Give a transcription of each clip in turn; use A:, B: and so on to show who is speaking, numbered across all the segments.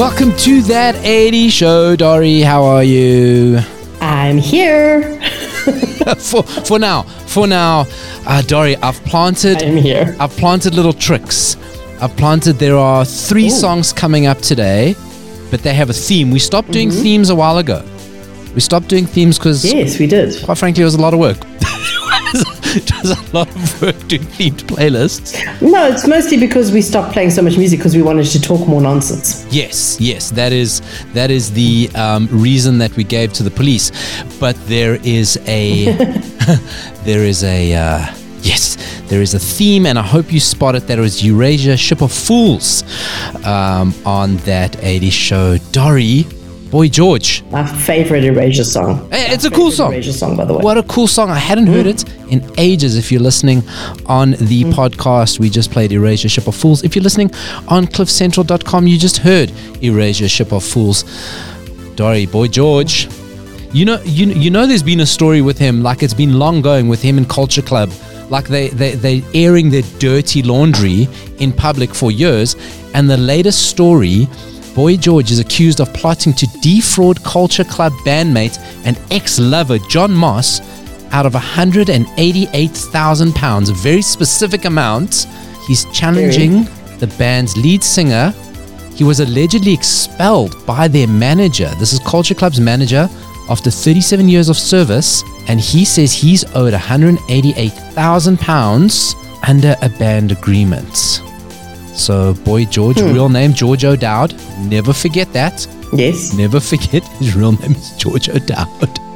A: Welcome to that 80 show, Dory. How are you?
B: I'm here.
A: for for now, for now, uh, Dory, I've planted.
B: I'm here.
A: I've planted little tricks. I've planted. There are three
B: Ooh.
A: songs coming up today, but they have a theme. We stopped doing
B: Mm-hmm.
A: themes a while ago. We stopped doing themes because,
B: Yes, we did.
A: quite frankly, it was a lot of work. was a lot of work doing themed playlists.
B: No, it's mostly because we stopped playing so much music because we wanted to talk more nonsense.
A: Yes, yes, that is that is the um, reason that we gave to the police. But there is a there is a uh, yes, there is a theme, and I hope you that it was Erasure Ship of Fools um, on that 80s show. Dory, Boy George.
B: My favorite Erasure song.
A: Hey, it's a cool song.
B: Erasure song, by the way.
A: What a cool song. I hadn't heard hmm. it in ages. If you're listening on the hmm. podcast, we just played Erasure Ship of Fools. If you're listening on cliffcentral.com, you just heard Erasure Ship of Fools. Dory, boy George. You know, you, you know there's been a story with him, like it's been long going with him and Culture Club. Like they, they, they're airing their dirty laundry in public for years. And the latest story Boy George is accused of plotting to defraud Culture Club bandmate and ex lover Jon Moss out of £188,000, a very specific amount. He's challenging the band's lead singer. He was allegedly expelled by their manager. This is Culture Club's manager after 37 years of service, and he says he's owed £188,000 under a band agreement. So, boy George, real name George O'Dowd. Never forget that.
B: Yes.
A: Never forget his real name is George O'Dowd.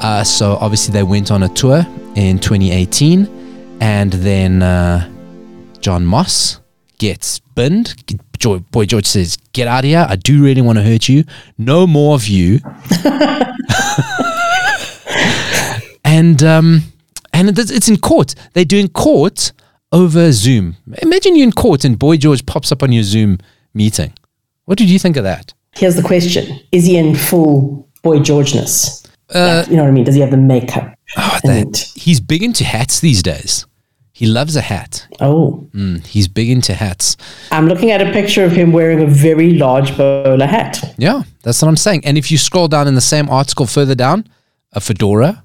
A: Uh, so, obviously, they went on a tour in 2018, and then uh, Jon Moss gets binned. Boy George says, Get out of here. I do really want to hurt you. No more of you. and um, and it's it's in court. They're doing court over Zoom. Imagine you're in court and Boy George pops up on your Zoom meeting. What did you think of that?
B: Here's the question Is he in full Boy Georgeness?
A: Uh,
B: you know what I mean? Does he have the makeup?
A: oh, that, he's big into hats these days. He loves a hat.
B: Oh,
A: Mm, he's big into hats.
B: I'm looking at a picture of him wearing a very large bowler hat.
A: Yeah, that's what I'm saying. And if you scroll down in the same article further down, a fedora.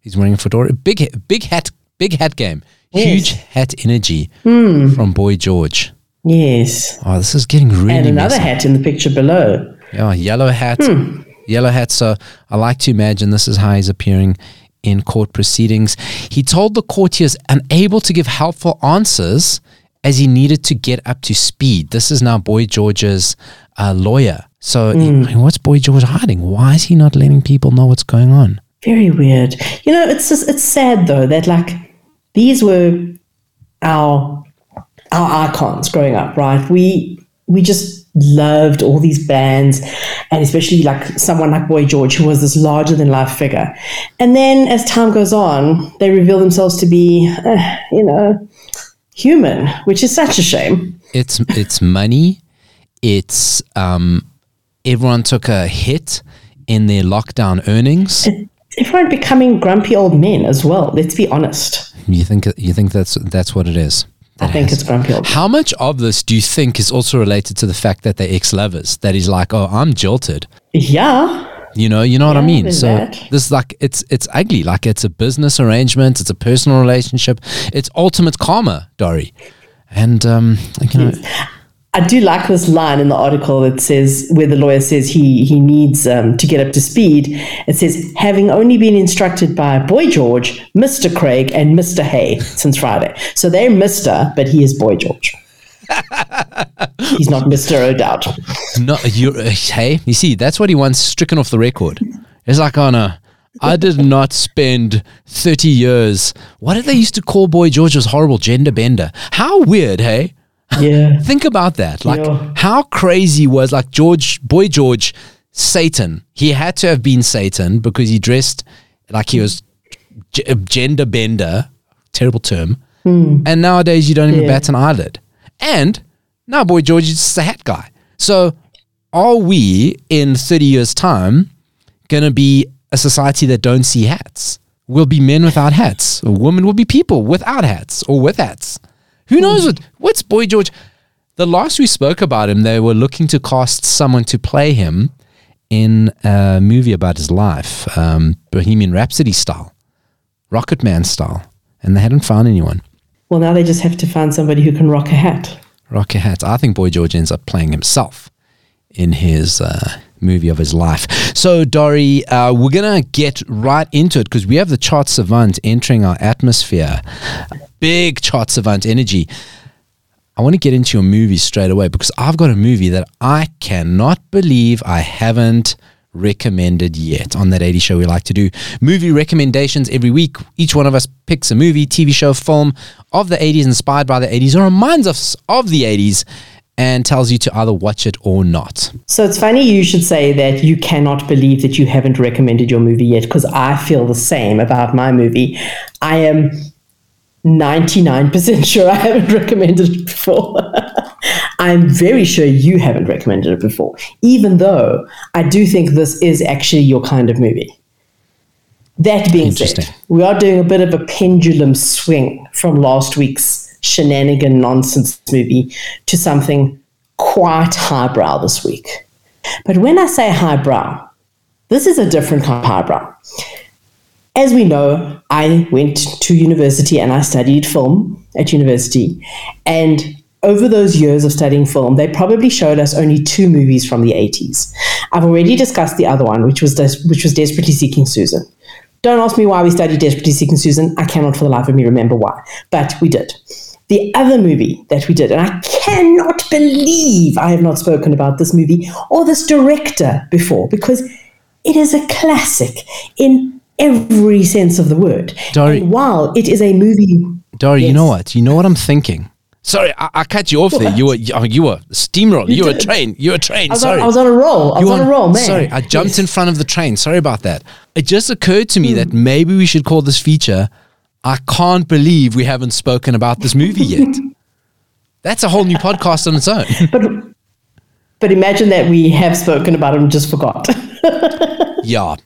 A: He's wearing a fedora. Big, big hat, big hat game. Huge hat energy hmm. from Boy George.
B: Yes.
A: Oh, this is getting really
B: And another
A: messy.
B: hat in the picture below.
A: Yeah, yellow hat. Hmm. Yellow hat. So I like to imagine this is how he's appearing in court proceedings. He told the court he is unable to give helpful answers as he needed to get up to speed. This is now Boy George's uh, lawyer. So hmm. I mean, what's Boy George hiding? Why is he not letting people know what's going on?
B: Very weird. You know, it's just, it's sad though that like these were our our icons growing up, right? We we just loved all these bands, and especially like someone like Boy George, who was this larger than life figure. And then as time goes on, they reveal themselves to be, uh, you know, human, which is such a shame.
A: It's it's money. It's um, everyone took a hit in their lockdown earnings.
B: Everyone becoming grumpy old men as well. Let's be honest.
A: You think you think that's that's what it is?
B: I think it's grumpy old.
A: How much of this do you think is also related to the fact that they're ex-lovers? That he's like, oh, I'm jilted.
B: Yeah,
A: You know, you know what I mean. So
B: that.
A: this is like it's it's ugly. Like it's a business arrangement. It's a personal relationship. It's ultimate karma, Dory. And um, you know,
B: I do like this line in the article that says where the lawyer says he he needs um, to get up to speed. It says having only been instructed by Boy George, Mister Craig, and Mister Hay since Friday. So they're Mister, but he is Boy George. He's not Mister O'Dowd.
A: no, you hey, you see, that's what he wants stricken off the record. It's like, oh no, I did not spend thirty years. What did they used to call Boy George? Was horrible gender bender. How weird, hey?
B: Yeah,
A: Think about that. Like how crazy was like George, boy George, Satan. He had to have been Satan because he dressed like he was g- a gender bender. Terrible term. Hmm. And nowadays you don't even
B: Yeah.
A: bat an eyelid. And now boy George is just a hat guy. So are we in 30 years time going to be a society that don't see hats? We'll be men without hats. Or women will be people without hats or with hats. Who knows what? What's Boy George? the last we spoke about him, they were looking to cast someone to play him in a movie about his life, um, Bohemian Rhapsody style, Rocket Man style, and they hadn't found anyone.
B: Well, now they just have to find somebody who can rock a hat.
A: Rocket Hat. I think Boy George ends up playing himself in his uh, movie of his life. So, Dory, uh, we're going to get right into it because we have the chart savant entering our atmosphere. Big chart savant energy. I want to get into your movie straight away because I've got a movie that I cannot believe I haven't recommended yet on that 80 show we like to do movie recommendations every week each one of us picks a movie tv show film of the 80s inspired by the 80s or reminds us of the 80s and tells you to either watch it or not
B: So it's funny you should say that you cannot believe that you haven't recommended your movie yet because I feel the same about my movie. I am 99% sure I haven't recommended it before. I'm very sure you haven't recommended it before, even though I do think this is actually your kind of movie. That being said, we are doing a bit of a pendulum swing from last week's shenanigan nonsense movie to something quite highbrow this week. But when I say highbrow, this is a different kind of highbrow. As we know, I went to university and I studied film at university. And over those years of studying film, they probably showed us only two movies from the 80s. I've already discussed the other one, which was Des- which was Desperately Seeking Susan. Don't ask me why we studied Desperately Seeking Susan. I cannot for the life of me remember why, but we did. The other movie that we did, and I cannot believe I have not spoken about this movie or this director before because it is a classic in every sense of the word.
A: Dory-
B: And while it is a movie,
A: Dory, you know what? You know what I'm thinking. Sorry, I, I cut you off there. You were you, oh, you were steamroller. You, were a train. You were a train.
B: I was,
A: Sorry.
B: on, I was on a roll. I was
A: You
B: on
A: on-
B: a roll, man.
A: Sorry, I jumped
B: Yes.
A: in front of the train. Sorry about that. It just occurred to me
B: Hmm.
A: that maybe we should call this feature I can't believe we haven't spoken about this movie yet. That's a whole new podcast on its own.
B: But but imagine that we have spoken about it and just forgot.
A: yeah.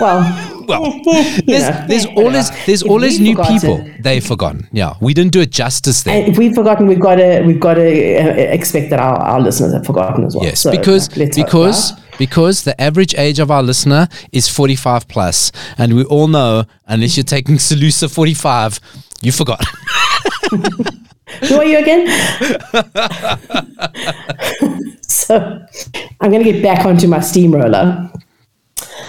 B: well,
A: Well, there's,
B: know,
A: there's always there's
B: If
A: always new people. They've forgotten. Yeah, we didn't do it justice there.
B: And if we've forgotten, we've got to we've got to uh, expect that our, our listeners have forgotten as well.
A: Yes,
B: So,
A: because
B: let's hope,
A: because
B: right?
A: Because the average age of our listener is 45 plus, and we all know unless you're taking Salusa 45, you forgot.
B: who are you again? so I'm going to get back onto my steamroller.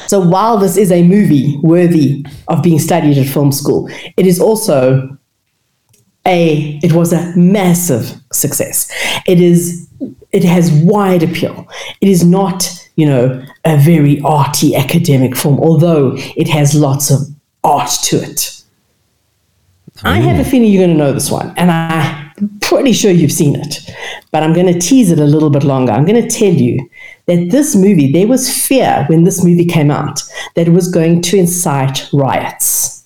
B: So while this is a movie worthy of being studied at film school, it is also a it was a massive success. It is it has wide appeal. It is not, you know, a very arty academic form, although it has lots of art to it. I have a mm. feeling you're going to know this one, and I'm pretty sure you've seen it. But I'm going to tease it a little bit longer. I'm going to tell you that this movie, there was fear when this movie came out that it was going to incite riots.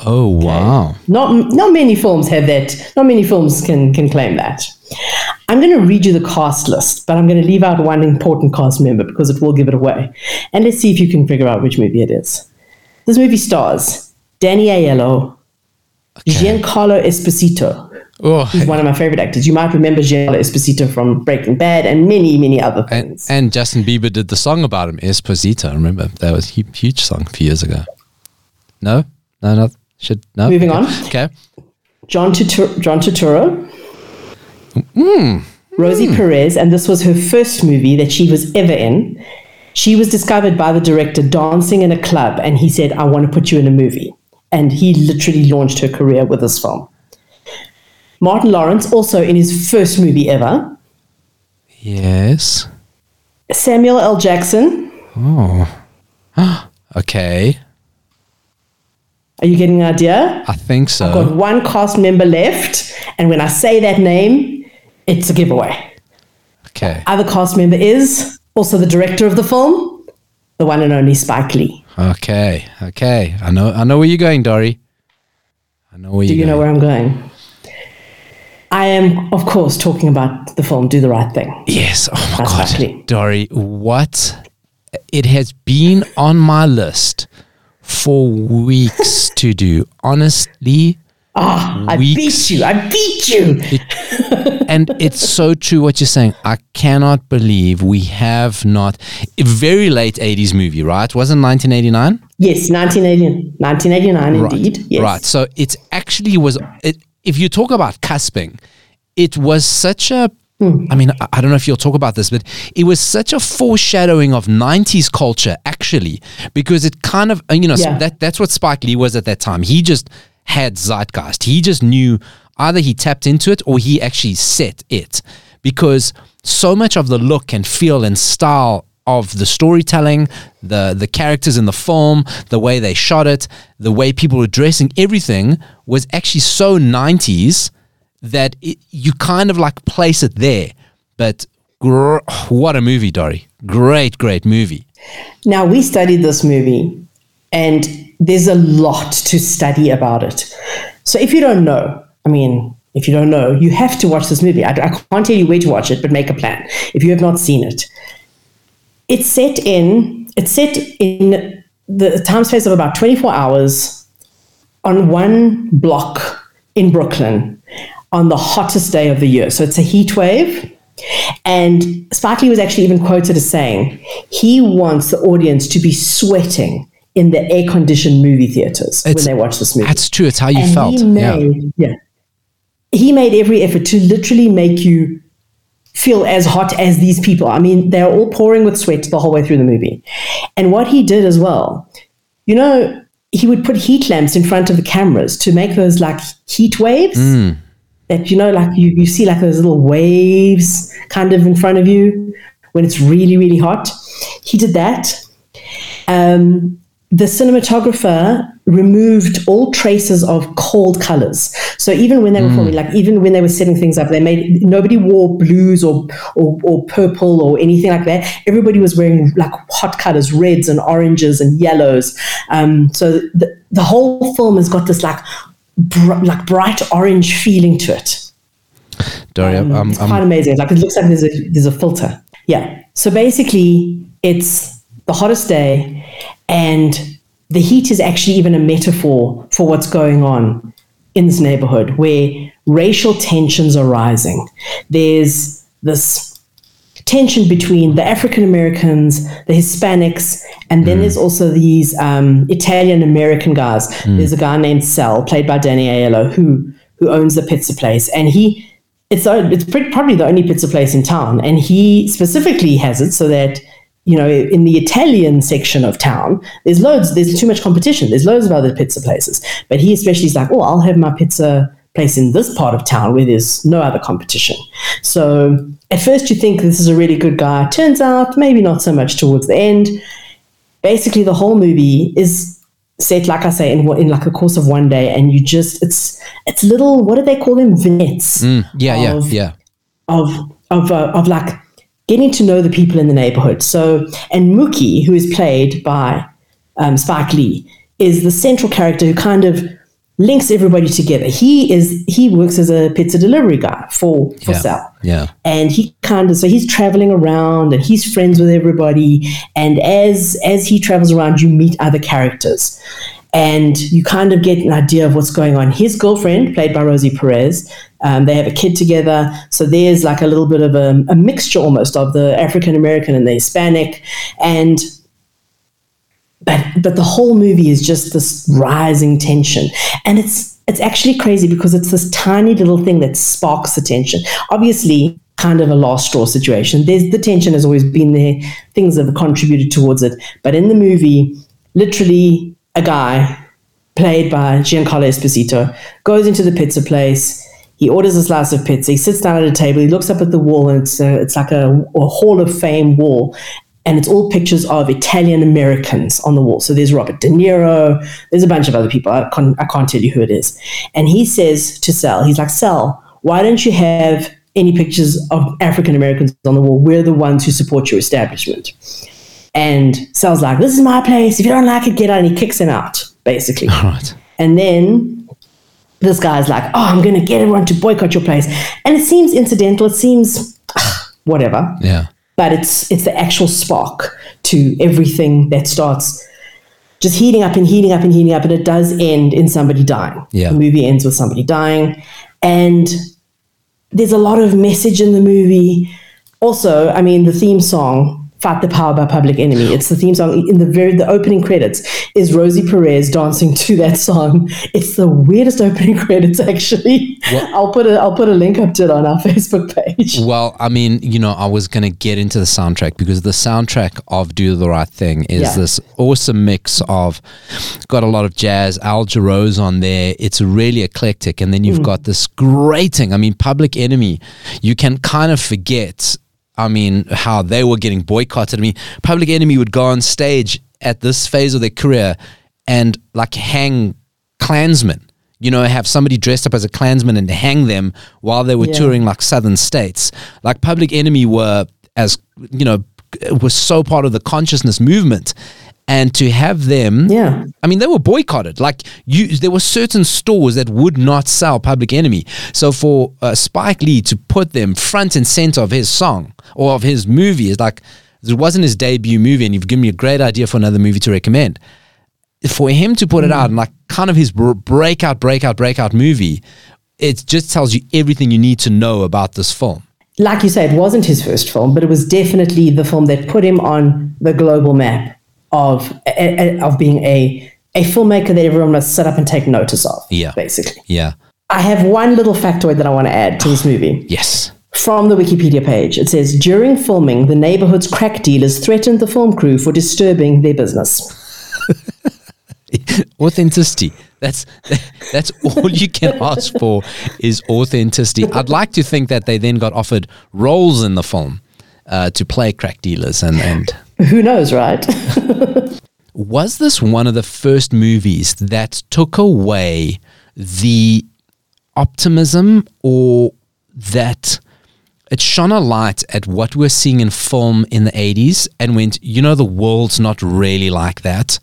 A: Oh wow!
B: Not not many films have that. Not many films can can claim that. I'm going to read you the cast list, but I'm going to leave out one important cast member because it will give it away. And let's see if you can figure out which movie it is. This movie stars Danny Aiello, Giancarlo Esposito.
A: Oh,
B: He's one of my favorite actors. You might remember Giancarlo Esposito from Breaking Bad and many many other
A: and,
B: things.
A: and Justin Bieber did the song about him, Esposito. Remember that was a huge song a few years ago. No, no, no. Should no.
B: Moving
A: okay.
B: on.
A: Okay.
B: John Turturro, John Turturro,
A: Hmm.
B: Rosie Perez, and this was her first movie that she was ever in. She was discovered by the director dancing in a club, and he said, "I want to put you in a movie." And he literally launched her career with this film. Martin Lawrence, also in his first movie ever.
A: Yes.
B: Samuel L. Jackson. Oh.
A: okay.
B: Are you getting an idea?
A: I think so.
B: I've got one cast member left, and when I say that name, it's a giveaway.
A: Okay.
B: Other cast member is also the director of the film, the one and only Spike Lee.
A: Okay. Okay. I know. I know where you're going, Dory. I know where
B: Do you know where I'm going? I am, of course, talking about the film Do the Right Thing.
A: Yes. Oh my
B: That's
A: god. Dory. What? It has been on my list for weeks to do. Honestly,
B: Ah, I beat you. I beat you.
A: and it's so true what you're saying. I cannot believe we have not a very late 80s movie, right? Wasn't 1989?
B: Yes, 1989. 1989 indeed. Yes.
A: Right. So it actually was. It, if you talk about cusping, it was such a. I mean, I don't know if you'll talk about this, but it was such a foreshadowing of '90s culture, actually, because it kind of, you know, so
B: Yeah.
A: that that's what Spike Lee was at that time. He just had zeitgeist. He just knew either he tapped into it or he actually set it, because so much of the look and feel and style of the storytelling, the the characters in the film, the way they shot it, the way people were dressing, everything was actually so 90s that it, you kind of like place it there. But gr- what a movie, Dory! Great, great movie.
B: Now, we studied this movie, and there's a lot to study about it. So, if you don't know, I mean, if you don't know, you have to watch this movie. I, I can't tell you where to watch it, but make a plan if you have not seen it. It's set in it's set in the time space of about 24 hours on one block in Brooklyn on the hottest day of the year. So it's a heat wave. And Spike Lee was actually even quoted as saying he wants the audience to be sweating in the air conditioned movie theaters when they watch this movie.
A: That's true. It's how you
B: and
A: felt.
B: He
A: yeah.
B: made, yeah. He made every effort to literally make you feel as hot as these people. I mean, they're all pouring with sweat the whole way through the movie. And what he did as well, you know, he would put heat lamps in front of the cameras to make those like heat waves. That you know, like you, you see like those little waves kind of in front of you when it's really, really hot. He did that. Um, the cinematographer removed all traces of cold colors. So even when they were filming, like even when they were setting things up, they made nobody wore blues or, or or purple or anything like that. Everybody was wearing like hot colors, reds and oranges and yellows. Um, so the, the whole film has got this like br- like bright orange feeling to it.
A: Dory, I'm, I'm,
B: It's quite amazing. Like it looks like there's a there's a filter. Yeah. So basically, it's the hottest day, and the heat is actually even a metaphor for what's going on in this neighborhood where racial tensions are rising. There's this tension between the African Americans, the Hispanics, and then there's also these um, Italian American guys. There's a guy named Sal, played by Danny Aiello, who who owns the pizza place, and he it's it's pretty, probably the only pizza place in town, and he specifically has it so that you know in the Italian section of town, there's loads, there's too much competition. There's loads of other pizza places, but he especially is like, oh, I'll have my pizza place in this part of town where there's no other competition. So at first you think this is a really good guy. Turns out maybe not so much towards the end. Basically, the whole movie is set, like I say, in in like a course of one day, and you just it's it's little what do they call them vignettes
A: yeah, yeah,
B: of-
A: yeah.
B: of of uh, of like getting to know the people in the neighborhood. So, and Mookie, who is played by um, Spike Lee, is the central character who kind of links everybody together. He is he works as a pizza delivery guy for for
A: Yeah.
B: Sal
A: Yeah.
B: and he kind of so he's traveling around and he's friends with everybody and as as he travels around you meet other characters and you kind of get an idea of what's going on. His girlfriend played by rosie perez um, they have a kid together. So there's like a little bit of a, a mixture almost of the african american and the hispanic. And but but the whole movie is just this rising tension. And it's it's actually crazy because it's this tiny little thing that sparks the tension. Obviously kind of a last straw situation. There's the tension has always been there. Things have contributed towards it. But in the movie literally a guy played by Giancarlo Esposito goes into the pizza place he orders a slice of pizza. He sits down at a table. He looks up at the wall, and it's a, it's like a, a Hall of Fame wall, and it's all pictures of Italian Americans on the wall. So there's Robert De Niro. There's a bunch of other people. I can't, I can't tell you who it is. And he says to Sal, he's like, Sal, why don't you have any pictures of African Americans on the wall? We're the ones who support your establishment. And Sal's like, this is my place. If you don't like it, get out. And he kicks him out, basically.
A: All right.
B: And then this guy's like, oh, I'm going to get everyone to boycott your place. And it seems incidental. It seems whatever.
A: Yeah.
B: But it's it's the actual spark to everything that starts just heating up and heating up and heating up, and it does end in somebody dying.
A: Yeah.
B: The movie ends with somebody dying, and there's a lot of message in the movie. Also, I mean, the theme song Fight the Power by Public Enemy. It's the theme song in the very the opening credits is Rosie Perez dancing to that song. It's the weirdest opening credits actually.
A: Well-
B: I'll put a I'll put a link up to it on our Facebook page.
A: Well, I mean, you know, I was going to get into the soundtrack because the soundtrack of Do the Right Thing is
B: Yeah.
A: this awesome mix of got a lot of jazz, Al Jarreau's on there. It's really eclectic. And then you've mm. got this grating. I mean, Public Enemy, you can kind of forget, I mean, how they were getting boycotted. I mean, Public Enemy would go on stage at this phase of their career and like hang Klansmen. You know, have somebody dressed up as a Klansman and hang them while they were
B: Yeah.
A: touring like southern states. Like Public Enemy were as you know was so part of the consciousness movement, and to have them,
B: Yeah.
A: I mean, they were boycotted. Like you, there were certain stores that would not sell Public Enemy. So for uh, Spike Lee to put them front and center of his song or of his movie is like it wasn't his debut movie, and you've given me a great idea for another movie to recommend. For him to put it out and like kind of his br- breakout, breakout, breakout movie, it just tells you everything you need to know about this film.
B: Like you say, it wasn't his first film, but it was definitely the film that put him on the global map of a- a- of being a a filmmaker that everyone must sit up and take notice of.
A: Yeah.
B: Basically.
A: Yeah.
B: I have one little factoid that I want to add to this movie.
A: Yes.
B: From the Wikipedia page, it says during filming, the neighborhood's crack dealers threatened the film crew for disturbing their business.
A: authenticity that's that's all you can ask for is authenticity i'd like to think that they then got offered roles in the film uh, to play crack dealers and and
B: Who knows, right?
A: was this one of the first movies that took away the optimism or that it shone a light at what we're seeing in film in the 80s and went you know the world's not really like that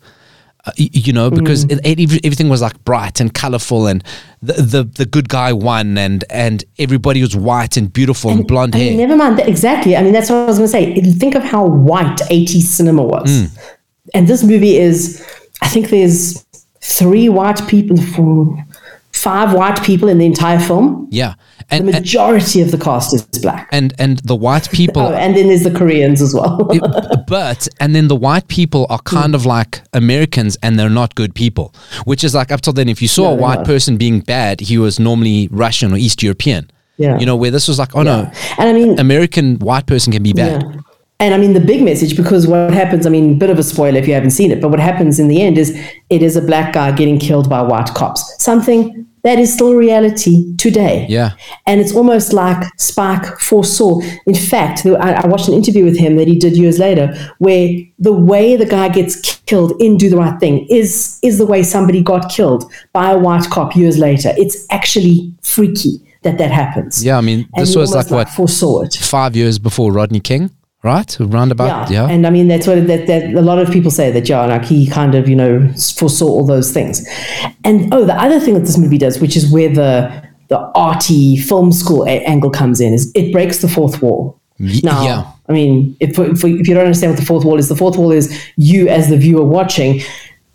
A: uh, you know because it, it, everything was like bright and colorful and the, the the good guy won and and everybody was white and beautiful and, blonde
B: I
A: hair
B: mean, never mind. that- Exactly. I mean, that's what I was going to say. Think of how white 80s cinema was.
A: Mm.
B: And this movie is, I think there's three white people, four, five white people in the entire film.
A: yeah
B: The
A: and and
B: majority of the cast is black.
A: and, and the white people
B: Oh, and then there's the Koreans as well.
A: It- but and then the white people are
B: Hmm.
A: kind of like Americans and they're not good people, which is like up till then, if you saw a white person being bad, he was normally Russian or East European.
B: Yeah.
A: You know, where this was like, oh no,
B: and I mean,
A: American white person can be bad.
B: Yeah. And I mean, the big message, because what happens, I mean, bit of a spoiler if you haven't seen it, but what happens in the end is it is a black guy getting killed by white cops. Something that is still reality today.
A: Yeah.
B: And it's almost like Spike foresaw. In fact, I, watched an interview with him that he did years later where the way the guy gets killed in Do the Right Thing is, is the way somebody got killed by a white cop years later. It's actually freaky that that happens.
A: Yeah, I mean, this was like
B: almost,
A: what
B: foresaw it.
A: five years before Rodney King, right? Roundabout, yeah.
B: And I mean, that's what that, that a lot of people say that, yeah, like he kind of, you know, foresaw all those things. And oh, the other thing that this movie does, which is where the the arty film school a- angle comes in, is it breaks the fourth wall.
A: Y-
B: Now,
A: yeah.
B: I mean, if, if, if you don't understand what the fourth wall is, the fourth wall is you as the viewer watching.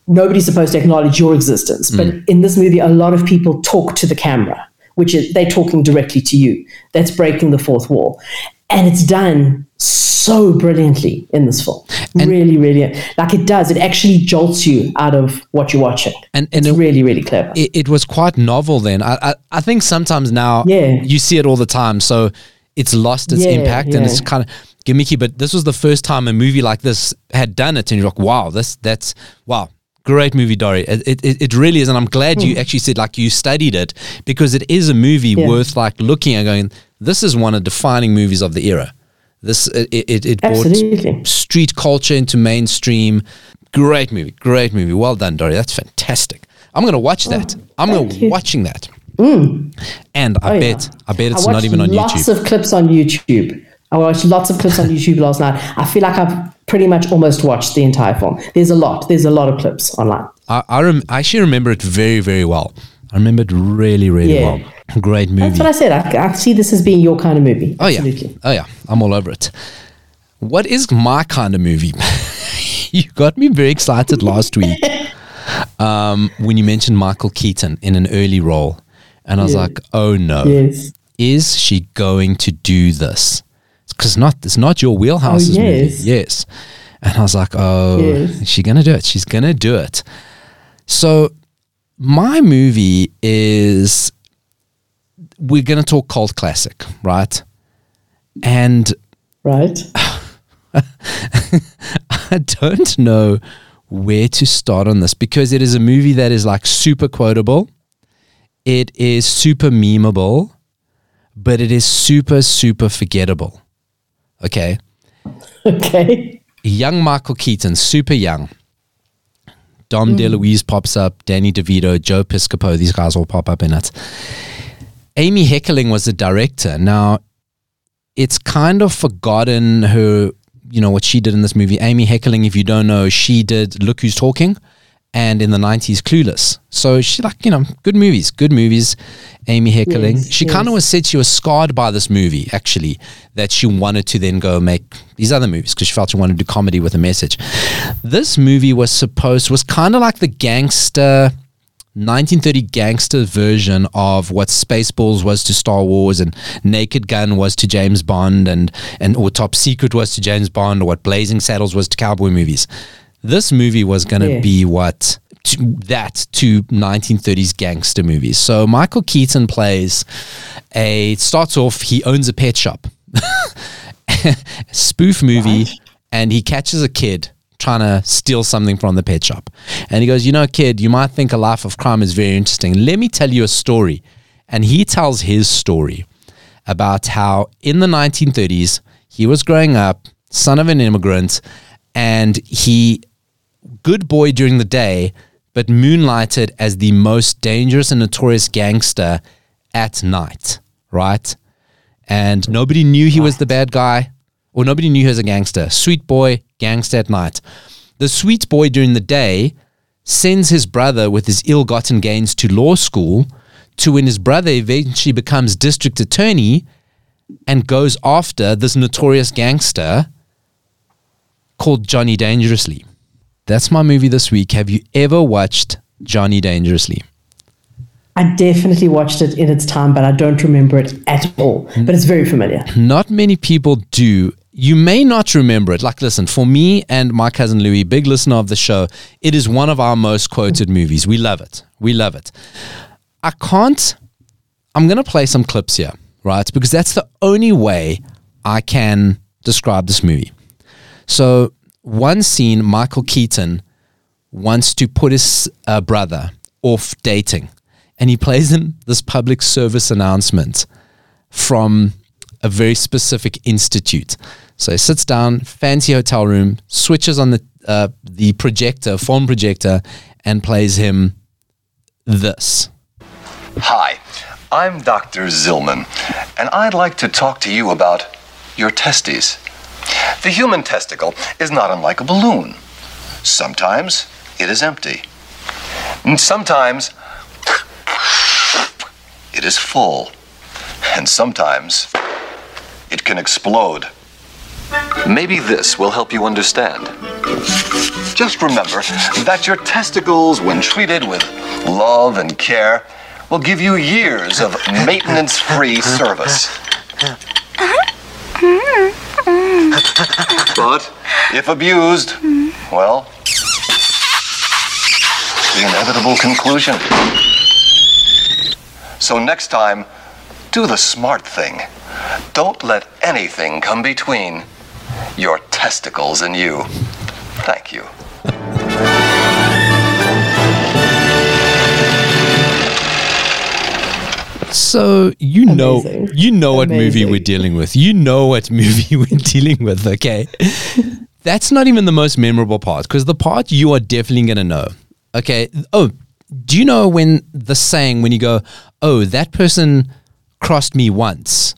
B: Nobody's supposed to acknowledge your existence, but
A: Mm.
B: in this movie, a lot of people talk to the camera, which is they're talking directly to you. That's breaking the fourth wall, and it's done so brilliantly in this film. really, really, like it does. It actually jolts you out of what you're watching,
A: And- and
B: it's
A: it-
B: really, really clever.
A: it, it was quite novel then. I, I I think sometimes now
B: Yeah.
A: you see it all the time, so it's lost its
B: Yeah,
A: impact and it's kind of gimmicky. But this was the first time a movie like this had done it, and you're like, wow, this that's wow. Great movie, Dory. It, it, it really is, and I'm glad you actually said like you studied it because it is a movie
B: Hmm. Yeah.
A: worth like looking at. Going, this is one of defining movies of the era. This uh, it it, it
B: Absolutely.
A: brought street culture into mainstream. Great movie, great movie. Well done, Dory. That's fantastic. I'm gonna watch oh, that. I'm gonna
B: Oh, thank you.
A: watching that. Mm. And I
B: Oh, yeah.
A: bet, I bet it's
B: I
A: not even on
B: lots
A: YouTube.
B: Lots of clips on YouTube. I watched lots of clips on YouTube last night. I feel like I've pretty much almost watched the entire film. There's a lot. There's a lot of clips online.
A: I I, rem- I actually remember it very, very well. I remember it really, really
B: Yeah.
A: well. Great movie.
B: That's what I said. I, I see this as being your kind of movie.
A: Oh yeah, oh yeah. I'm all over it. What is my kind of movie? you got me very excited last week um, when you mentioned Michael Keaton in an early role, and I was
B: Yeah.
A: like, oh no,
B: Yes.
A: is she going to do this? Because not it's not your wheelhouse.
B: Oh, yes.
A: yes. And I was like, oh,
B: Yes.
A: is she gonna do it? She's gonna do it. So my movie is we're gonna talk cult classic, right? And
B: Right.
A: I don't know where to start on this because it is a movie that is like super quotable. It is super memeable, but it is super, super forgettable. Okay.
B: Okay.
A: Young Michael Keaton, super young. Dom mm. DeLuise pops up, Danny DeVito, Joe Piscopo, these guys all pop up in it. Amy Heckerling was the director. Now, it's kind of forgotten her, you know, what she did in this movie. Amy Heckerling, if you don't know, she did Look Who's Talking and in the 90s, Clueless. So she, like, you know, good movies, good movies. Amy Heckerling.
B: Yes,
A: she kind of
B: yes.
A: was said she was scarred by this movie, actually, that she wanted to then go make these other movies because she felt she wanted to do comedy with a message. This movie was supposed, was kind of like the gangster. 1930 gangster version of what Spaceballs was to Star Wars and Naked Gun was to James Bond and and or Top Secret was to James Bond or what Blazing Saddles was to cowboy movies. This movie was going to
B: Yeah.
A: be what to, that to 1930s gangster movies. So Michael Keaton plays a starts off he owns a pet shop. spoof movie
B: Right.
A: and he catches a kid trying to steal something from the pet shop. And he goes, You know, kid, you might think a life of crime is very interesting. Let me tell you a story. And he tells his story about how in the 1930s, he was growing up, son of an immigrant, and he, good boy during the day, but moonlighted as the most dangerous and notorious gangster at night, right? And nobody knew he was the bad guy, or nobody knew he was a gangster. Sweet boy, gangster at night. The sweet boy during the day sends his brother with his ill gotten gains to law school to when his brother eventually becomes district attorney and goes after this notorious gangster called Johnny Dangerously. That's my movie this week. Have you ever watched Johnny Dangerously?
B: I definitely watched it in its time, but I don't remember it at all. But it's very familiar.
A: Not many people do. You may not remember it. Like, listen, for me and my cousin Louis, big listener of the show, it is one of our most quoted movies. We love it. We love it. I can't, I'm going to play some clips here, right? Because that's the only way I can describe this movie. So, one scene, Michael Keaton wants to put his uh, brother off dating, and he plays him this public service announcement from a very specific institute. So he sits down, fancy hotel room, switches on the uh, the projector, phone projector, and plays him this.
C: Hi, I'm Dr. Zillman, and I'd like to talk to you about your testes. The human testicle is not unlike a balloon. Sometimes it is empty, and sometimes it is full, and sometimes it can explode. Maybe this will help you understand. Just remember that your testicles, when treated with love and care, will give you years of maintenance free service. But if abused, well, the inevitable conclusion. So next time, do the smart thing. Don't let anything come between your testicles and you. Thank you.
A: So you know, you know what movie we're dealing with. You know what movie we're dealing with. Okay, that's not even the most memorable part because the part you are definitely gonna know. Okay. Oh, do you know when the saying when you go, "Oh, that person crossed me once,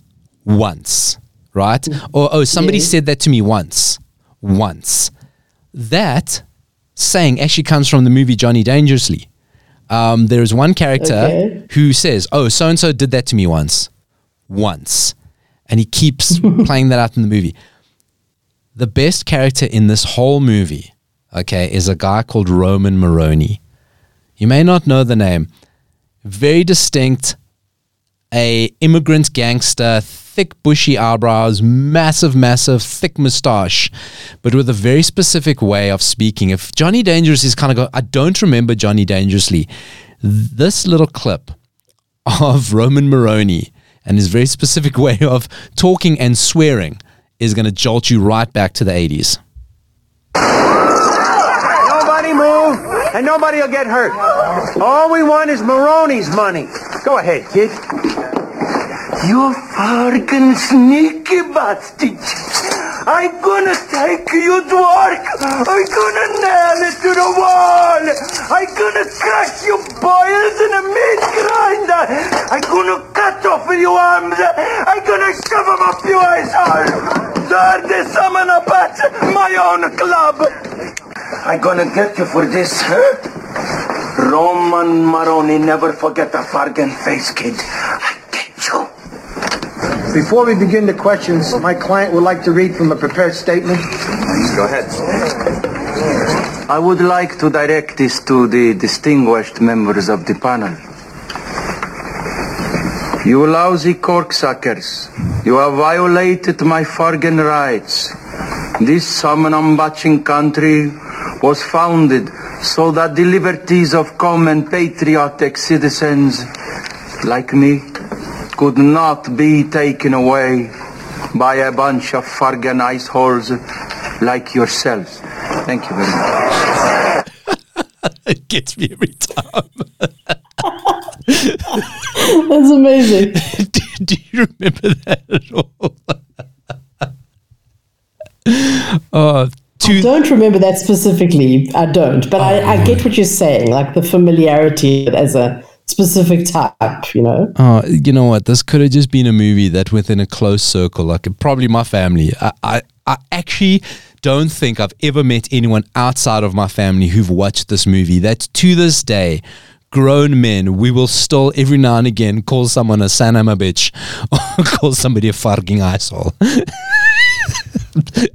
A: once," right? Or "Oh, somebody
B: Yeah.
A: said that to me once, once." That saying actually comes from the movie Johnny Dangerously. Um, there is one character
B: Okay.
A: who says, "Oh, so and so did that to me once, once," and he keeps playing that out in the movie. The best character in this whole movie, okay, is a guy called Roman Moronie. You may not know the name. Very distinct, a immigrant gangster, thick bushy eyebrows, massive, massive, thick mustache, but with a very specific way of speaking. If Johnny Dangerous is kind of go, I don't remember Johnny Dangerously. This little clip of Roman Moronie and his very specific way of talking and swearing is going to jolt you right back to the 80s.
D: Nobody move, and nobody will get hurt. All we want is Moronie's money. Go ahead, kid. You fucking sneaky bastard. I'm gonna take you to work. I'm gonna nail it to the wall. I'm gonna crush your boils in a meat grinder. I'm gonna cut off your arms. I'm gonna shove them up your asshole. Dirty summon a bat, my own club. I'm gonna get you for this, huh? Roman Moronie never forget a fargan face, kid. I get you. Before we begin the questions, my client would like to read from a prepared statement.
C: Go ahead.
D: I would like to direct this to the distinguished members of the panel. You lousy corksuckers, you have violated my Fargan rights. This Samanambachin country was founded so that the liberties of common patriotic citizens like me could not be taken away by a bunch of Fargan ice holes like yourselves. Thank you very much.
A: It gets me every time.
B: That's amazing.
A: do, do you remember that at all? oh,
B: I
A: two,
B: don't remember that specifically. I don't, but I, I oh. get what you're saying, like the familiarity as a specific type, you know?
A: Oh, you know what? This could have just been a movie that within a close circle, like probably my family. I, I, I actually don't think I've ever met anyone outside of my family who've watched this movie. That to this day, grown men, we will still every now and again call someone a sanama bitch or call somebody a farging asshole.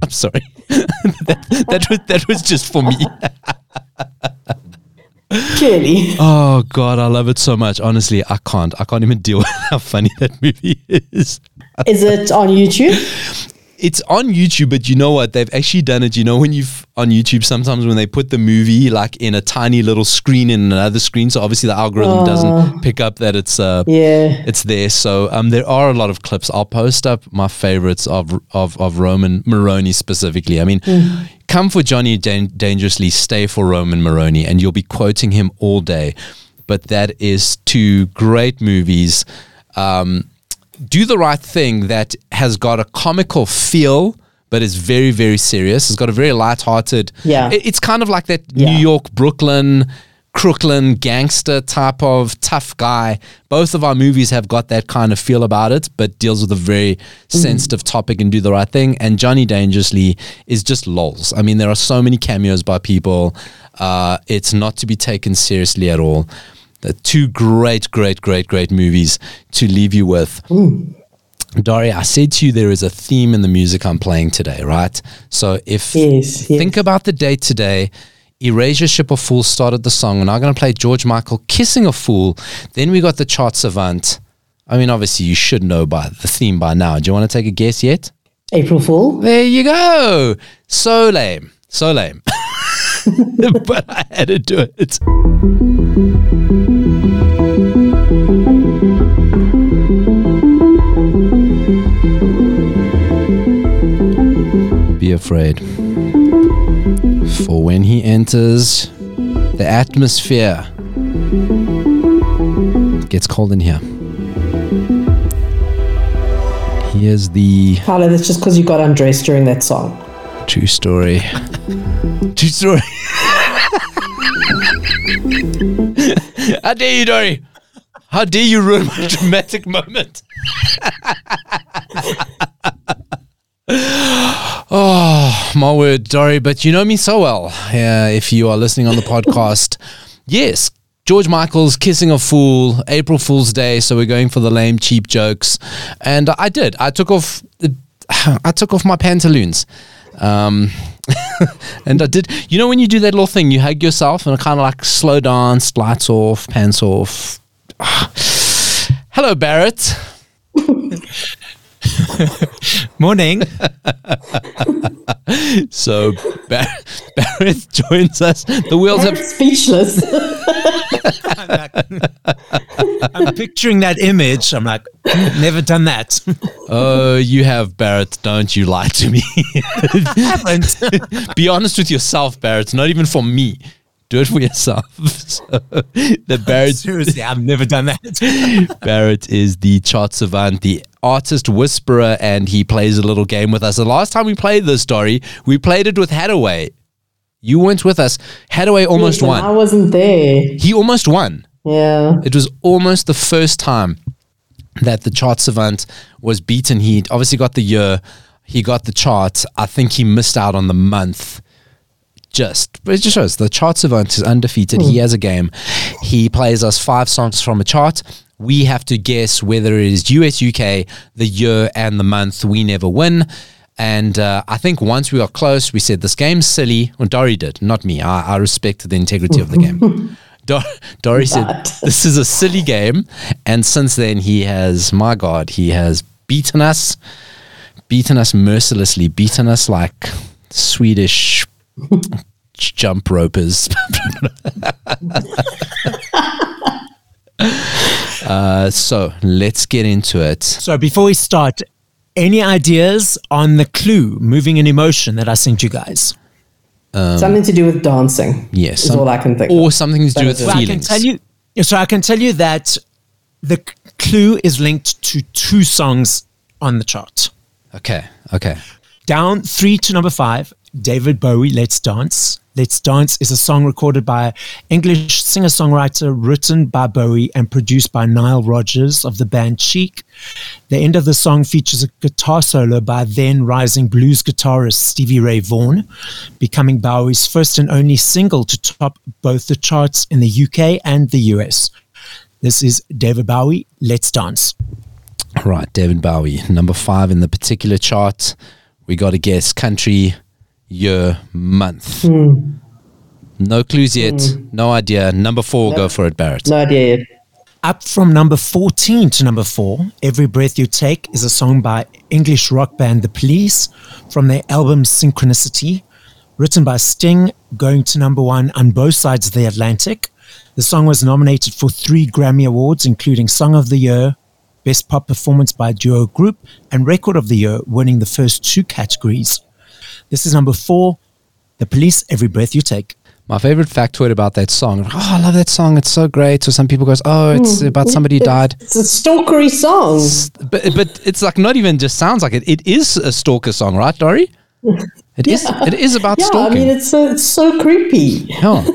A: I'm sorry. that, that was that was just for me.
B: Clearly.
A: Oh God, I love it so much. Honestly, I can't. I can't even deal with how funny that movie is.
B: Is it on YouTube?
A: It's on YouTube, but you know what? They've actually done it. You know, when you've on YouTube, sometimes when they put the movie like in a tiny little screen in another screen, so obviously the algorithm doesn't pick up that it's uh
B: Yeah.
A: it's there. So um, there are a lot of clips. I'll post up my favorites of of of Roman Moronie specifically. I mean, come for Johnny Dan- Dangerously, stay for Roman Moronie, and you'll be quoting him all day. But that is two great movies. Um, do the right thing that has got a comical feel. But is very, very serious. It's got a very light-hearted.
B: Yeah.
A: it- It's kind of like that
B: Yeah.
A: New York, Brooklyn, Crooklyn gangster type of tough guy. Both of our movies have got that kind of feel about it, but deals with a very sensitive topic and do the right thing. And Johnny Dangerously is just lols. I mean, there are so many cameos by people. Uh, it's not to be taken seriously at all. The two great, great, great, great movies to leave you with. Dory, I said to you there is a theme in the music I'm playing today, right? So if
B: Yes, yes.
A: think about the date today, Erasure Ship of Fools started the song. We're now going to play George Michael Kissing a Fool. Then we got the chart savant. I mean, obviously, you should know by the theme by now. Do you want to take a guess yet?
B: April Fool.
A: There you go. So lame. So lame. but I had to do it. Be afraid. For when he enters the atmosphere, it gets cold in here. Here's the
B: Paolo, that's just because you got undressed during that song.
A: True story. True story. How dare you, Dory? How dare you ruin my dramatic moment? oh, my word, Dory, but you know me so well. If you are listening on the podcast, yes, George Michael's Kissing a Fool, April Fool's Day, so we're going for the lame, cheap jokes. And I did. I took off I took off my pantaloons. Um, And I did, you know, when you do that little thing, you hug yourself and kind of like slow dance, lights off, pants off. Hello, Barrett.
E: Morning.
A: So Bar- Barrett joins us. The wheels
B: I'm
A: have.
B: speechless.
E: I'm picturing that image. I'm like, "Hmm, never done that.
A: Oh, you have Barrett. Don't you lie to me.
E: haven't.
A: Be honest with yourself, Barrett. Not even for me. Do it for yourself. So, the Barrett
E: Seriously, I've never done that.
A: Barrett is the chart savant, the artist whisperer, and he plays a little game with us. The last time we played this story, we played it with Hadaway. You weren't with us. Hadaway almost
B: won. I wasn't there.
A: He almost won.
B: Yeah.
A: It was almost the first time that the chart savant was beaten. He obviously got the year, he got the chart. I think he missed out on the month. Just, it just shows the chart savant is undefeated. He has a game. He plays us five songs from a chart. We have to guess whether it is US, UK, the year, and the month. We never win. And uh, I think once we got close, we said, This game's silly. Well, Dory did, not me. I, I respect the integrity of the game. Dor- Dory said, This is a silly game. And since then, he has, my God, he has beaten us, beaten us mercilessly, beaten us like Swedish jump ropers. uh, so let's get into it.
E: So before we start, any ideas on the clue, moving an emotion that I sent you guys?
B: Something to do with dancing.
A: Yes.
B: Is
A: some-
B: all I can think
A: Or
B: of.
A: something to do with
B: is it.
E: Well, I can
A: feelings.
E: tell you. So I can tell you that the clue is linked to two songs on the chart.
A: Okay. Okay.
E: Down three to number five, David Bowie, Let's Dance. Let's Dance is a song recorded by English singer songwriter, written by Bowie and produced by Nile Rodgers of the band Chic. The end of the song features a guitar solo by then rising blues guitarist Stevie Ray Vaughan, becoming Bowie's first and only single to top both the charts in the UK and the US. This is David Bowie, Let's Dance.
A: Right. David Bowie, number five in the particular chart. We got to guess country, year, month. Hmm. No clues yet. Hmm. No idea. Number four, go for it, Barrett.
B: No idea yet.
E: Up from number 14 to number 4, Every Breath You Take is a song by English rock band The Police from their album Synchronicity, written by Sting, going to number 1 on both sides of the Atlantic. The song was nominated for three Grammy Awards, including Song of the Year, Best Pop Performance by a Duo Group, and Record of the Year, winning the first two categories. This is number 4, The Police, Every Breath You Take.
A: My favorite factoid about that song. Oh, I love that song. It's so great. So some people goes, oh, it's mm. about somebody who died.
B: It's a stalkery song.
A: But but it's like not even just sounds like it. It is a stalker song, right, Dory? It is. It is about
B: Yeah,
A: stalking.
B: I mean, it's so, it's so creepy.
A: Yeah.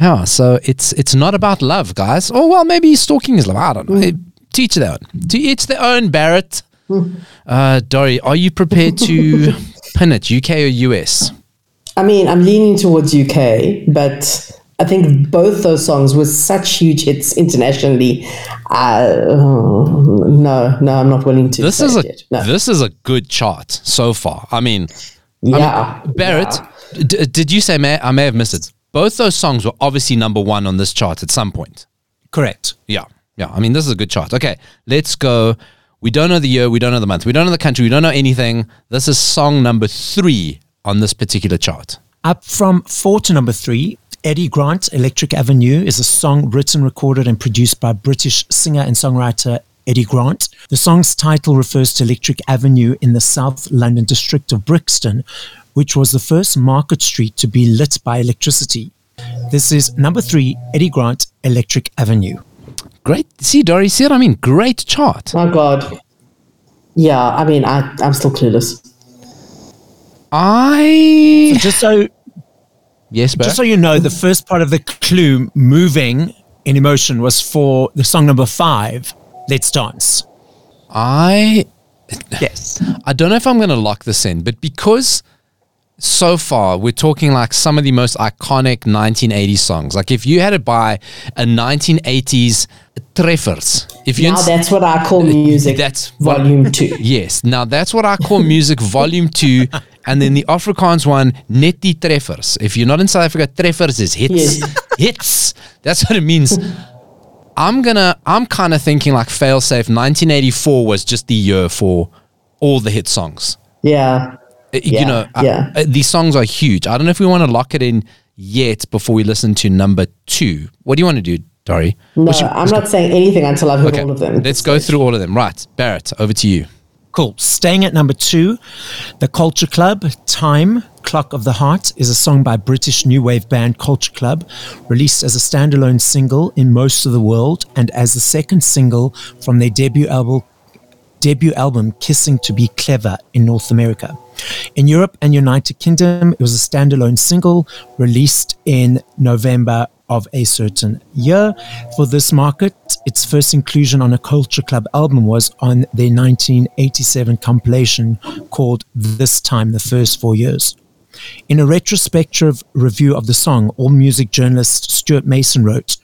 A: Yeah. So it's it's not about love, guys. Oh well, maybe stalking is love. I don't know. Mm. Hey, To each their own. To each their own, Barrett. Mm. Uh, Dory, are you prepared to pin it, UK or US?
B: I mean, I'm leaning towards UK, but I think both those songs were such huge hits internationally. Uh, no, no, I'm not willing to.
A: This is a.
B: No.
A: this is a good chart so far. I mean,
B: yeah,
A: Barrett, d- did you say may, I may have missed it? Both those songs were obviously number one on this chart at some point.
E: Correct.
A: Yeah. Yeah. I mean, this is a good chart. Okay. Let's go. We don't know the year. We don't know the month. We don't know the country. We don't know anything. This is song number three on this particular chart.
E: Up from four to number three, Eddie Grant, Electric Avenue, is a song written, recorded, and produced by British singer and songwriter Eddie Grant. The song's title refers to Electric Avenue in the South London district of Brixton, which was the first market street to be lit by electricity. This is number three, Eddie Grant, Electric Avenue.
A: Great. See, Dory, see what I mean? Great chart.
B: My God. Yeah, I mean, I, I'm still clueless.
A: I.
E: Just so
A: Yes, Barrett.
E: Just so you know, the first part of the clue, moving in emotion, was for the song number five, Let's Dance.
A: I.
E: Yes.
A: I don't know if I'm going to lock this in, but because so far we're talking like some of the most iconic 1980s songs. Like if you had to buy a 1980s Treffers, if you
B: Now that's what I call music.
A: That's what-
B: volume two.
A: Yes. Now that's what I call music volume two and then the Afrikaans one, net die treffers. If you're not in South Africa, treffers is hits.
B: Yes.
A: hits. That's what it means. I'm gonna. I'm kind of thinking like failsafe. 1984 was just the year for all the hit songs.
B: Yeah.
A: Uh,
B: Yeah,
A: you know, uh,
B: yeah.
A: uh, these songs are huge. I don't know if we want to lock it in yet before we listen to number two. What do you want to do, Dory?
B: No, I'm not saying anything until I've heard all of them.
A: Let's go through all of them. Right, Barrett, over to you.
E: Cool. Staying at number two, The Culture Club, Time, Clock of the Heart is a song by British new wave band Culture Club, released as a standalone single in most of the world and as the second single from their debut album, debut album Kissing to Be Clever in North America. In Europe and United Kingdom, it was a standalone single released in November of a certain year. For this market, its first inclusion on a Culture Club album was on their 1987 compilation called This Time, the First Four Years. In a retrospective review of the song, all music journalist Stewart Mason wrote,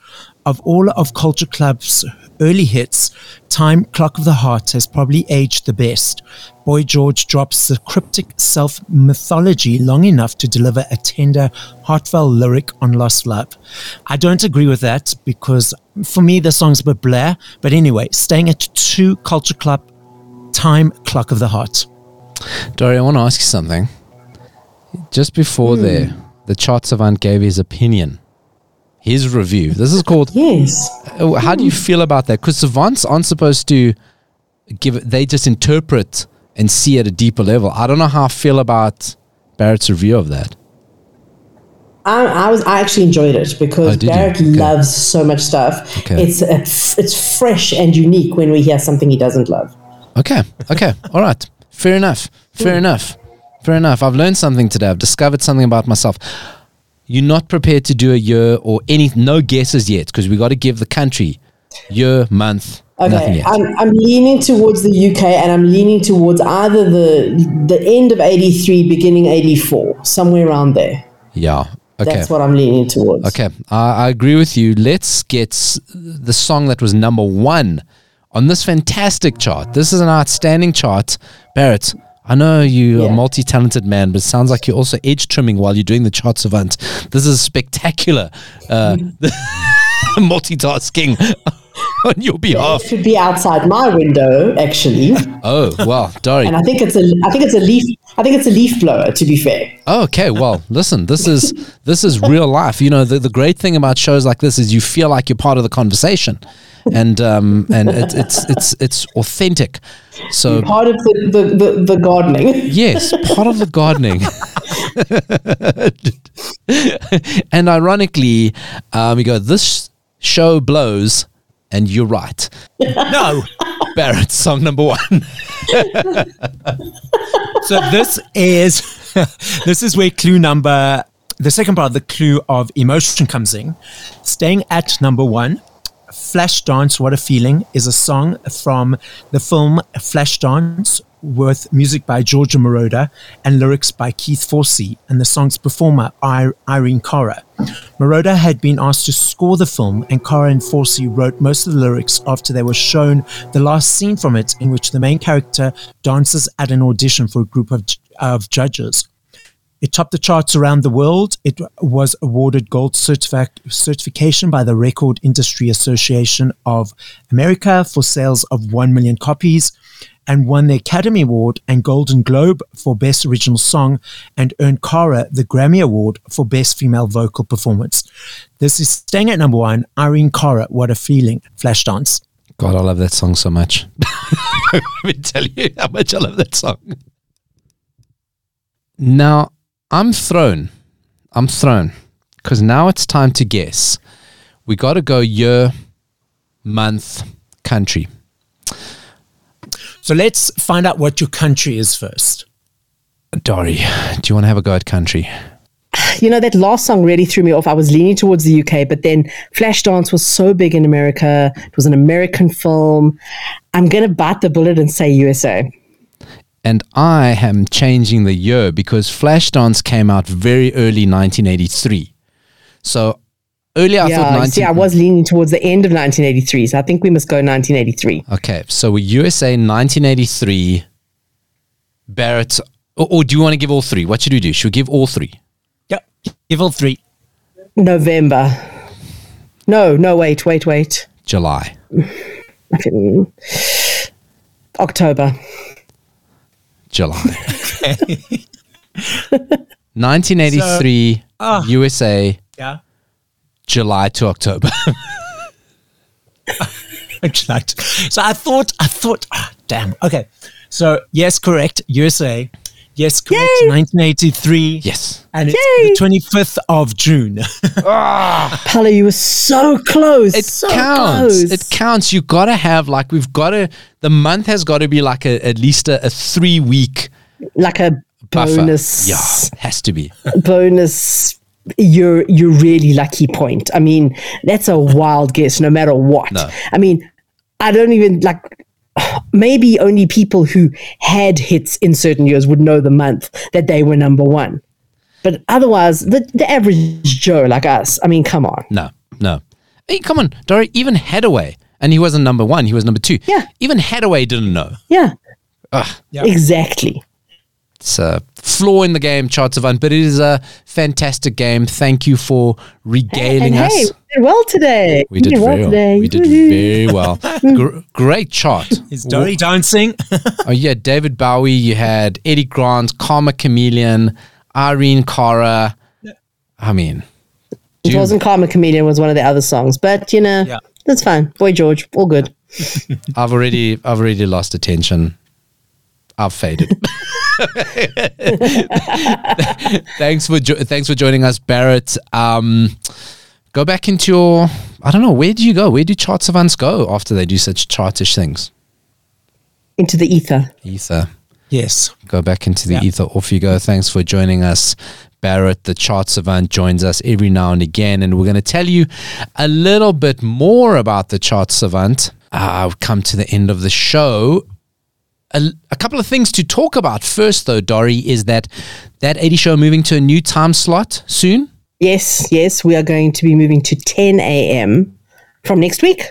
E: Of all of Culture Club's early hits, Time Clock of the Heart has probably aged the best. Boy George drops the cryptic self mythology long enough to deliver a tender, heartfelt lyric on lost love. I don't agree with that because for me the song's a bit blah. But anyway, staying at two Culture Club, Time Clock of the Heart.
A: Dory, I want to ask you something. Just before
B: Hmm.
A: there, the chart savant gave his opinion, his review. This is called.
B: Yes.
A: Uh, How do you feel about that? Because savants aren't supposed to give it, they just interpret and see at a deeper level. I don't know how I feel about Barrett's review of that.
B: I, I was I actually enjoyed it because
A: Oh?
B: Barrett
A: Okay.
B: loves so much stuff.
A: Okay.
B: It's it's it's fresh and unique when we hear something he doesn't love.
A: Okay. Okay. All right. Fair enough. Fair enough. Fair enough. I've learned something today. I've discovered something about myself. You're not prepared to do a year or any, no guesses yet because we got to give the country year, month,
B: Okay. I'm, I'm leaning towards the UK and I'm leaning towards either the the end of 83, beginning 84, somewhere around there.
A: yeah. Okay.
B: That's what I'm leaning towards.
A: Okay, I I agree with you. Let's get the song that was number one on this fantastic chart. This is an outstanding chart. Barrett, I know you're a multi talented man, but it sounds like you're also edge trimming while you're doing the chart savant. This is spectacular uh, multitasking on your behalf.
B: Should be outside my window, actually.
A: Oh, well, Dory.
B: and I think it's a I think it's a leaf I think it's a leaf blower, to be fair.
A: Oh, okay, well, listen, this is this is real life. You know, the, the great thing about shows like this is you feel like you're part of the conversation, and um, and it, it's it's it's authentic. So
B: Part of the, the, the, the gardening.
A: yes, part of the gardening. and ironically, um, you go, this show blows, and you're right.
E: No.
A: Barrett, song number one.
E: so this is this is where clue number the second part of the clue of emotion comes in. Staying at number one, Flashdance What a Feeling is a song from the film Flashdance with music by Giorgio Moroder and lyrics by Keith Forsey and the song's performer Irene Cara. Moroder had been asked to score the film and Cara and Forsey wrote most of the lyrics after they were shown the last scene from it in which the main character dances at an audition for a group of, of judges. It topped the charts around the world. It was awarded gold certific- certification by the Record Industry Association of America for sales of 1 million copies and won the Academy Award and Golden Globe for Best Original Song and earned Cara the Grammy Award for Best Female Vocal Performance. This is staying at number one. Irene Cara, What a Feeling, Flashdance.
A: God, I love that song so much. Let me tell you how much I love that song. Now, I'm thrown. I'm thrown because now it's time to guess. We got to go year, month, country.
E: So let's find out what your country is first.
A: Dory, do you want to have a go at country?
B: You know, that last song really threw me off. I was leaning towards the UK, but then Flashdance was so big in America. It was an American film. I'm going to bite the bullet and say USA.
A: And I am changing the year because Flashdance came out very early 1983. So earlier I
B: yeah,
A: thought
B: you
A: 19-
B: see, I was leaning towards the end of 1983, so I think we must go 1983.
A: Okay, so USA 1983. Barrett, Or, or do you want to give all three? What should we do? Should we give all three?
E: Yeah. Give all three.
B: November. No, no, wait, wait, wait.
A: July.
B: October.
A: July. 1983
E: ah.
A: USA,
E: Yeah.
A: July to October.
E: So I thought, I thought, ah, damn. Okay. So yes, correct. USA. Yes, correct.
B: Yay!
E: 1983.
A: yes.
E: And it's
B: Yay!
E: the 25th of June. Ah!
B: Paolo, you were so close.
A: It
B: so
A: counts.
B: Close.
A: It counts. You got to have, like, we've got to, the month has got to be like a, at least a, a three week
B: like a
A: buffer.
B: bonus.
A: Yeah, has to be.
B: bonus you're you're really lucky point. I mean, that's a wild guess no matter what.
A: No.
B: I mean, I don't even like maybe only people who had hits in certain years would know the month that they were number one. But otherwise, the, the average Joe like us, I mean, come on.
A: No, no. Hey, come on, Dory. Even Hadaway, and he wasn't number one. He was number two.
B: Yeah.
A: Even Hadaway didn't know.
B: Yeah.
A: Ugh.
E: Yeah.
B: Exactly.
A: It's a flaw in the game, chart savant, but it is a fantastic game. Thank you for regaling
B: and
A: us.
B: hey, we did well today.
A: we did
B: well
A: very well.
B: today.
A: We did very well. Gr- great chart.
E: Is Dory dancing?
A: Oh yeah, David Bowie. You had Eddie Grant, Karma Chameleon, Irene Cara. I mean,
B: It
A: Dude.
B: wasn't Karma Chameleon was one of the other songs, but you know,
E: Yeah.
B: that's fine. Boy George, all good.
A: I've already, I've already lost attention. I've faded. thanks for jo- thanks for joining us, Barrett. Um, go back into your. I don't know. Where do you go? Where do chart savants go after they do such chartish things?
B: Into the ether.
A: Ether.
E: yes.
A: Go back into the
E: Yeah.
A: ether. Off you go. Thanks for joining us. Barrett, the chart savant, joins us every now and again, and we're going to tell you a little bit more about the chart savant. Uh, I've come to the end of the show. A, a couple of things to talk about. First, though, Dory, is that that 80 show moving to a new time slot soon.
B: Yes, yes, we are going to be moving to 10 a.m. from next week.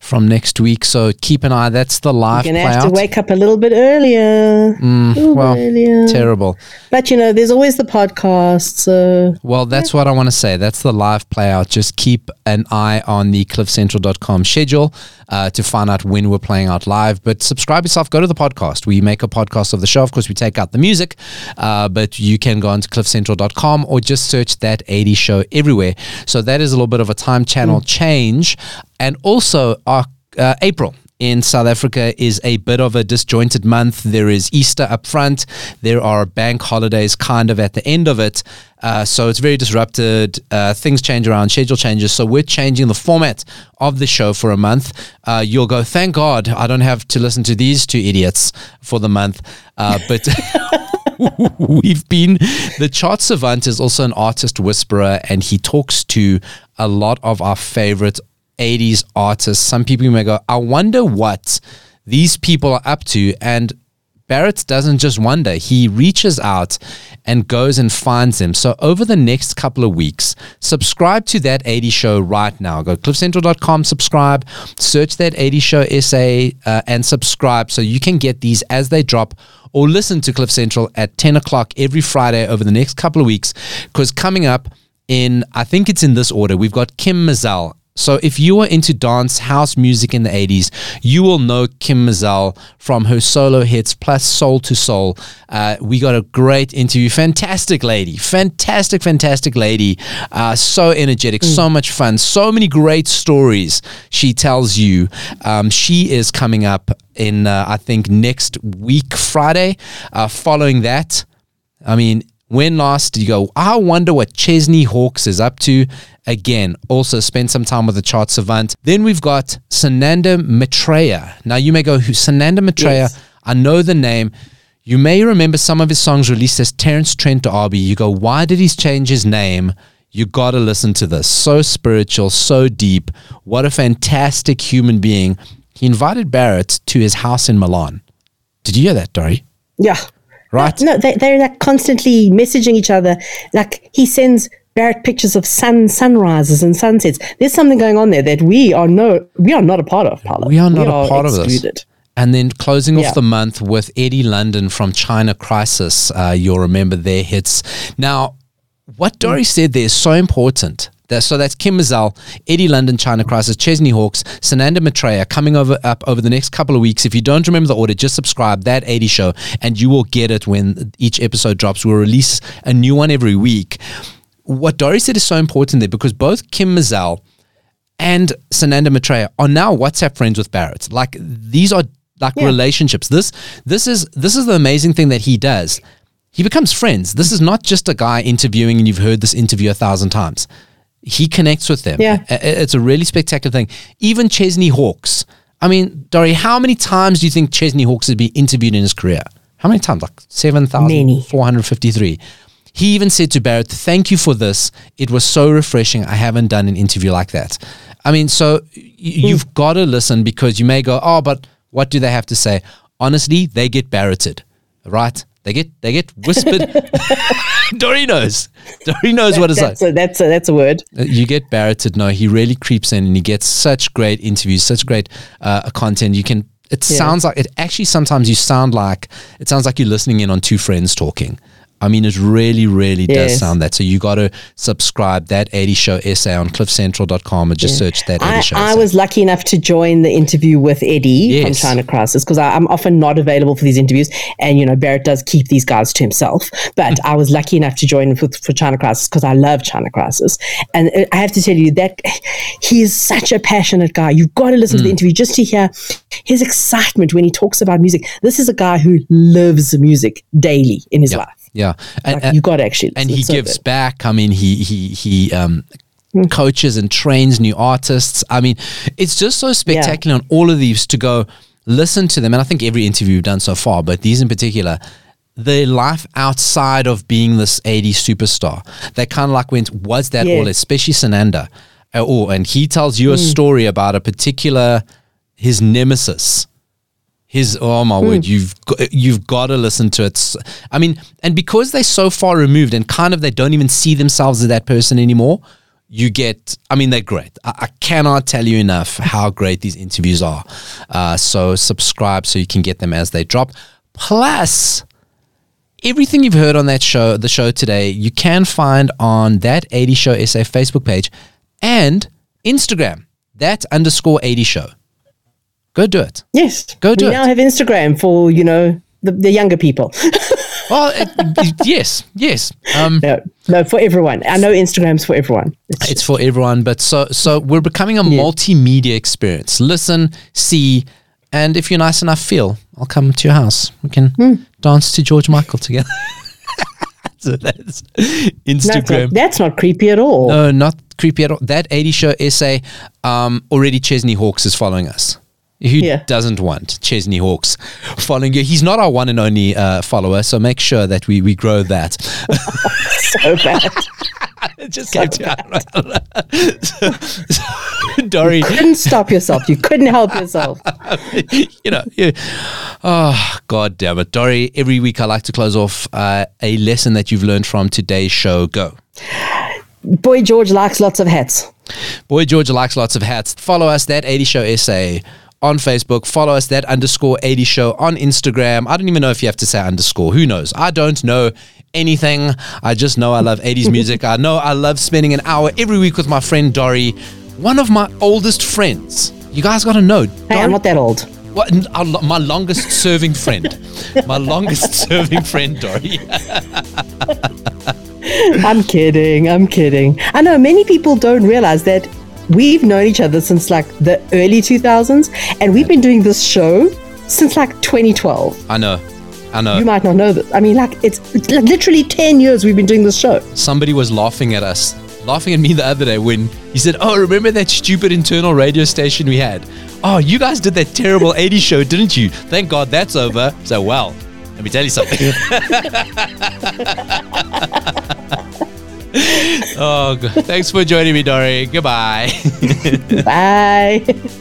A: From next week, so keep an eye. That's the live
B: You're going to have
A: out.
B: to wake up a little bit earlier.
A: Mm,
B: little
A: well,
B: earlier.
A: terrible.
B: But you know, there's always the podcast. So
A: Well, that's what I want to say. That's the live play out. Just keep an eye on the cliffcentral.com schedule uh, to find out when we're playing out live. But subscribe yourself, go to the podcast. We make a podcast of the show. Of course, we take out the music, uh, but you can go onto cliffcentral.com or just search that 80 show everywhere. So that is a little bit of a time channel change. And also, our, uh, April in South Africa is a bit of a disjointed month. There is Easter up front. There are bank holidays kind of at the end of it. Uh, so it's very disrupted. Uh, things change around, schedule changes. So we're changing the format of the show for a month. Uh, you'll go, thank God I don't have to listen to these two idiots for the month. Uh, but we've been the chart savant is also an artist whisperer and he talks to a lot of our favorite 80s artists some people may go i wonder what these people are up to and Barrett doesn't just wonder, he reaches out and goes and finds them. So, over the next couple of weeks, subscribe to that 80 show right now. Go to cliffcentral.com, subscribe, search that 80 show SA, uh, and subscribe so you can get these as they drop or listen to Cliff Central at 10 o'clock every Friday over the next couple of weeks. Because coming up in, I think it's in this order, we've got Kym Mazelle. So if you are into dance house music in the 80s, you will know Kym Mazelle from her solo hits plus Soul II Soul. Uh, we got a great interview. Fantastic lady. Fantastic, fantastic lady. Uh, so energetic, so much fun, so many great stories she tells you. Um, she is coming up in, uh, I think, next week, Friday. Uh, following that, I mean, when last did you go, I wonder what Chesney Hawks is up to? Again, also spend some time with the chart savant. Then we've got Sananda Maitreya. Now you may go, who Sananda Maitreya?
B: Yes.
A: I know the name. You may remember some of his songs released as Terence Trent D'Arby. You go, why did he change his name? You got to listen to this. So spiritual, so deep. What a fantastic human being. He invited Barrett to his house in Milan. Did you hear that, Dory?
B: yeah,
A: Right?
B: no, they, they're like constantly messaging each other. Like he sends Barrett pictures of sun sunrises and sunsets. There's something going on there that we are no, we are not a part of. Paolo.
A: We are not a part of this. And then closing
B: Yeah.
A: off the month with Eddie Lundon from China Crisis. Uh, you'll remember their hits. Now, what Dory said there is so important. So that's Kym Mazelle, Eddie Lundon, China Crisis, Chesney Hawks, Sananda Maitreya coming over up over the next couple of weeks. If you don't remember the order, just subscribe that 80 show and you will get it when each episode drops. We'll release a new one every week. What Dory said is so important there because both Kym Mazelle and Sananda Maitreya are now WhatsApp friends with Barrett. Like these are like
B: Yeah.
A: relationships. This this is this is the amazing thing that he does. He becomes friends. This is not just a guy interviewing and you've heard this interview a thousand times. He connects with them.
B: Yeah.
A: It's a really spectacular thing. Even Chesney Hawks. I mean, Dory, how many times do you think Chesney Hawks has been interviewed in his career? How many times? Like 7,453. He even said to Barrett, Thank you for this. It was so refreshing. I haven't done an interview like that. I mean, so y- you've got to listen because you may go, Oh, but what do they have to say? Honestly, they get Barretted, right? They get they get whispered. Dory knows. Dory knows what it's like.
B: That's a, that's a, that's a word.
A: Uh, you get Barrett No, he really creeps in and he gets such great interviews, such great uh, content. You can. It
B: Yeah.
A: sounds like it. Actually, sometimes you sound like it sounds like you're listening in on two friends talking. I mean, it really, really does sound that. So you got to subscribe that 80 Show SA on cliffcentral.com and just search that 80
B: I,
A: Show.
B: I
A: SA.
B: was lucky enough to join the interview with Eddie from China Crisis because I'm often not available for these interviews. And, you know, Barrett does keep these guys to himself. But I was lucky enough to join with, for China Crisis because I love China Crisis. And uh, I have to tell you that he is such a passionate guy. You've got to listen
A: Mm.
B: to the interview just to hear his excitement when he talks about music. This is a guy who lives music daily in his life.
A: Yeah, and,
B: Like,
A: and-
B: you got to actually.
A: and he
B: so
A: gives
B: good. Hmm.
A: back. I mean, he he he um, coaches and trains new artists. I mean, it's just so spectacular on all of these to go listen to them. And I think every interview we've done so far, but these in particular, their life outside of being this 80s superstar. They kind of like went, was that
B: Yeah.
A: all? Especially Sananda. Uh, Oh, and he tells you a
B: Hmm.
A: story about a particular his nemesis his oh my word you've got, you've got to listen to it. I mean and because they're so far removed and kind of they don't even see themselves as that person anymore you get i mean they're great. I, I cannot tell you enough how great these interviews are. Uh, so subscribe so you can get them as they drop. Plus everything you've heard on that show the show today you can find on that 80 show sa facebook page and instagram that underscore 80 show go do it
B: Yes.
A: Go do
B: we
A: it.
B: We now have Instagram for, you know, the, the younger people.
A: Well, it, it- yes, yes. Um,
B: no, no, for everyone. I know Instagram's for everyone. It's,
A: it's for everyone, but so so we're becoming a multimedia experience. Listen, see, and if you're nice enough, feel. I'll come to your house. We can
B: Hmm.
A: dance to George Michael together. so that's Instagram.
B: not, that's not creepy at all.
A: no, not creepy at all. That 80 show SA, um, already Chesney Hawks is following us. Who
B: Yeah.
A: doesn't want Chesney Hawks following you? He's not our one and only uh, follower, so make sure that we, we grow that.
B: So bad.
A: It just came to Dory,
B: couldn't stop yourself. You couldn't help yourself.
A: you know, you, oh god damn it, Dory. Every week I like to close off uh, a lesson that you've learned from today's show. Go,
B: Boy George likes lots of hats.
A: boy. George likes lots of hats. Follow us that eighty show SA on Facebook. Follow us that underscore eighty show on Instagram. I don't even know if you have to say underscore. Who knows? I don't know anything. I just know I love 80s music. I know I love spending an hour every week with my friend Dory, one of my oldest friends. You guys got to know.
B: Hey,
A: Dory-
B: I'm not that old.
A: What, n- our lo- my longest serving friend. my longest serving friend, Dory.
B: I'm kidding. I'm kidding. I know many people don't realize that we've known each other since like the early 2000s, and we've been doing this show since like 2012.
A: I know. I know.
B: You might not know this. I mean, like it's, it's like literally 10 years we've been doing this show.
A: Somebody was laughing at us, laughing at me the other day when he said, Oh, remember that stupid internal radio station we had? Oh, you guys did that terrible 80s show, didn't you? Thank God that's over. So, well, let me tell you something. oh, thanks for joining me, Dory. Goodbye.
B: Bye.